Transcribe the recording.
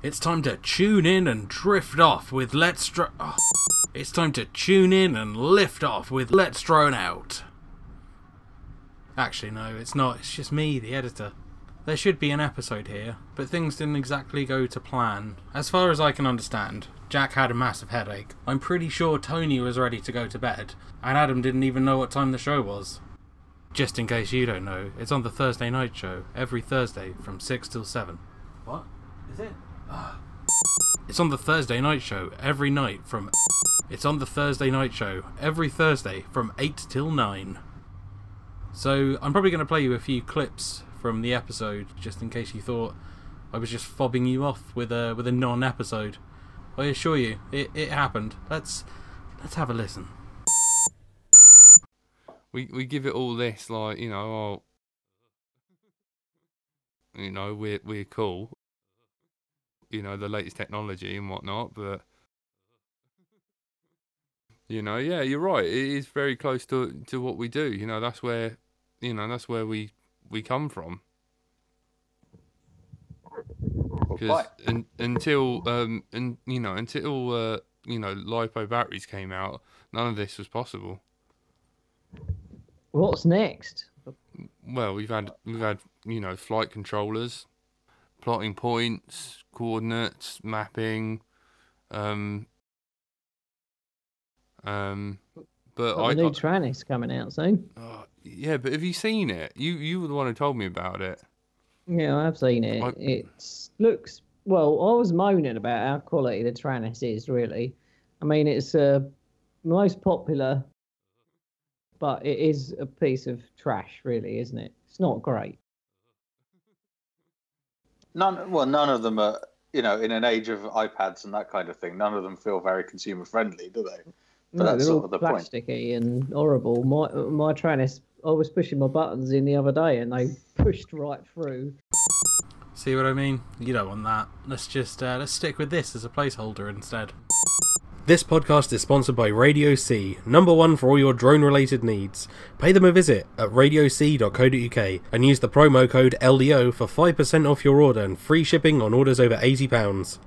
It's time to tune in and drift off with Let's oh. It's time to tune in and lift off with Let's Drone Out. Actually, no, it's not. It's just me, the editor. There should be an episode here, but things didn't exactly go to plan. As far as I can understand, Jack had a massive headache. I'm pretty sure Tony was ready to go to bed, and Adam didn't even know what time the show was. Just in case you don't know, it's on the Thursday night show, every Thursday from 6 till 7. What? Is it? It's on the Thursday night show, every night from. It's on the Thursday night show, every Thursday from 8 till 9. So, I'm probably going to play you a few clips from the episode, just in case you thought I was just fobbing you off with a with a non-episode. I assure you, it, it happened. Let's let's have a listen. we we give it all this like you know oh you know we're we're cool you know the latest technology and whatnot but you know yeah you're right it is very close to to what we do you know that's where you know that's where we we come from. Because un, until um and you know until uh you know lipo batteries came out none of this was possible. What's next? Well, we've had we've had you know flight controllers, plotting points, coordinates, mapping, um, um, but Got I, new I Taranis coming out soon. uh, yeah, but have you seen it? You you were the one who told me about it. Yeah, I've seen it. I- It looks well. I was moaning about how quality the Taranis is. Really, I mean, it's uh, most popular, but it is a piece of trash, really, isn't it? It's not great. None. Well, none of them are. You know, in an age of iPads and that kind of thing, none of them feel very consumer friendly, do they? But no, that's they're sort all of the point. plasticky and horrible. My my Taranis, I was pushing my buttons in the other day, and they pushed right through. See what I mean? You don't want that. Let's just uh, let's stick with this as a placeholder instead. This podcast is sponsored by Radio C, number one for all your drone related needs. Pay them a visit at radioc.co.uk and use the promo code LDO for 5% off your order and free shipping on orders over £80.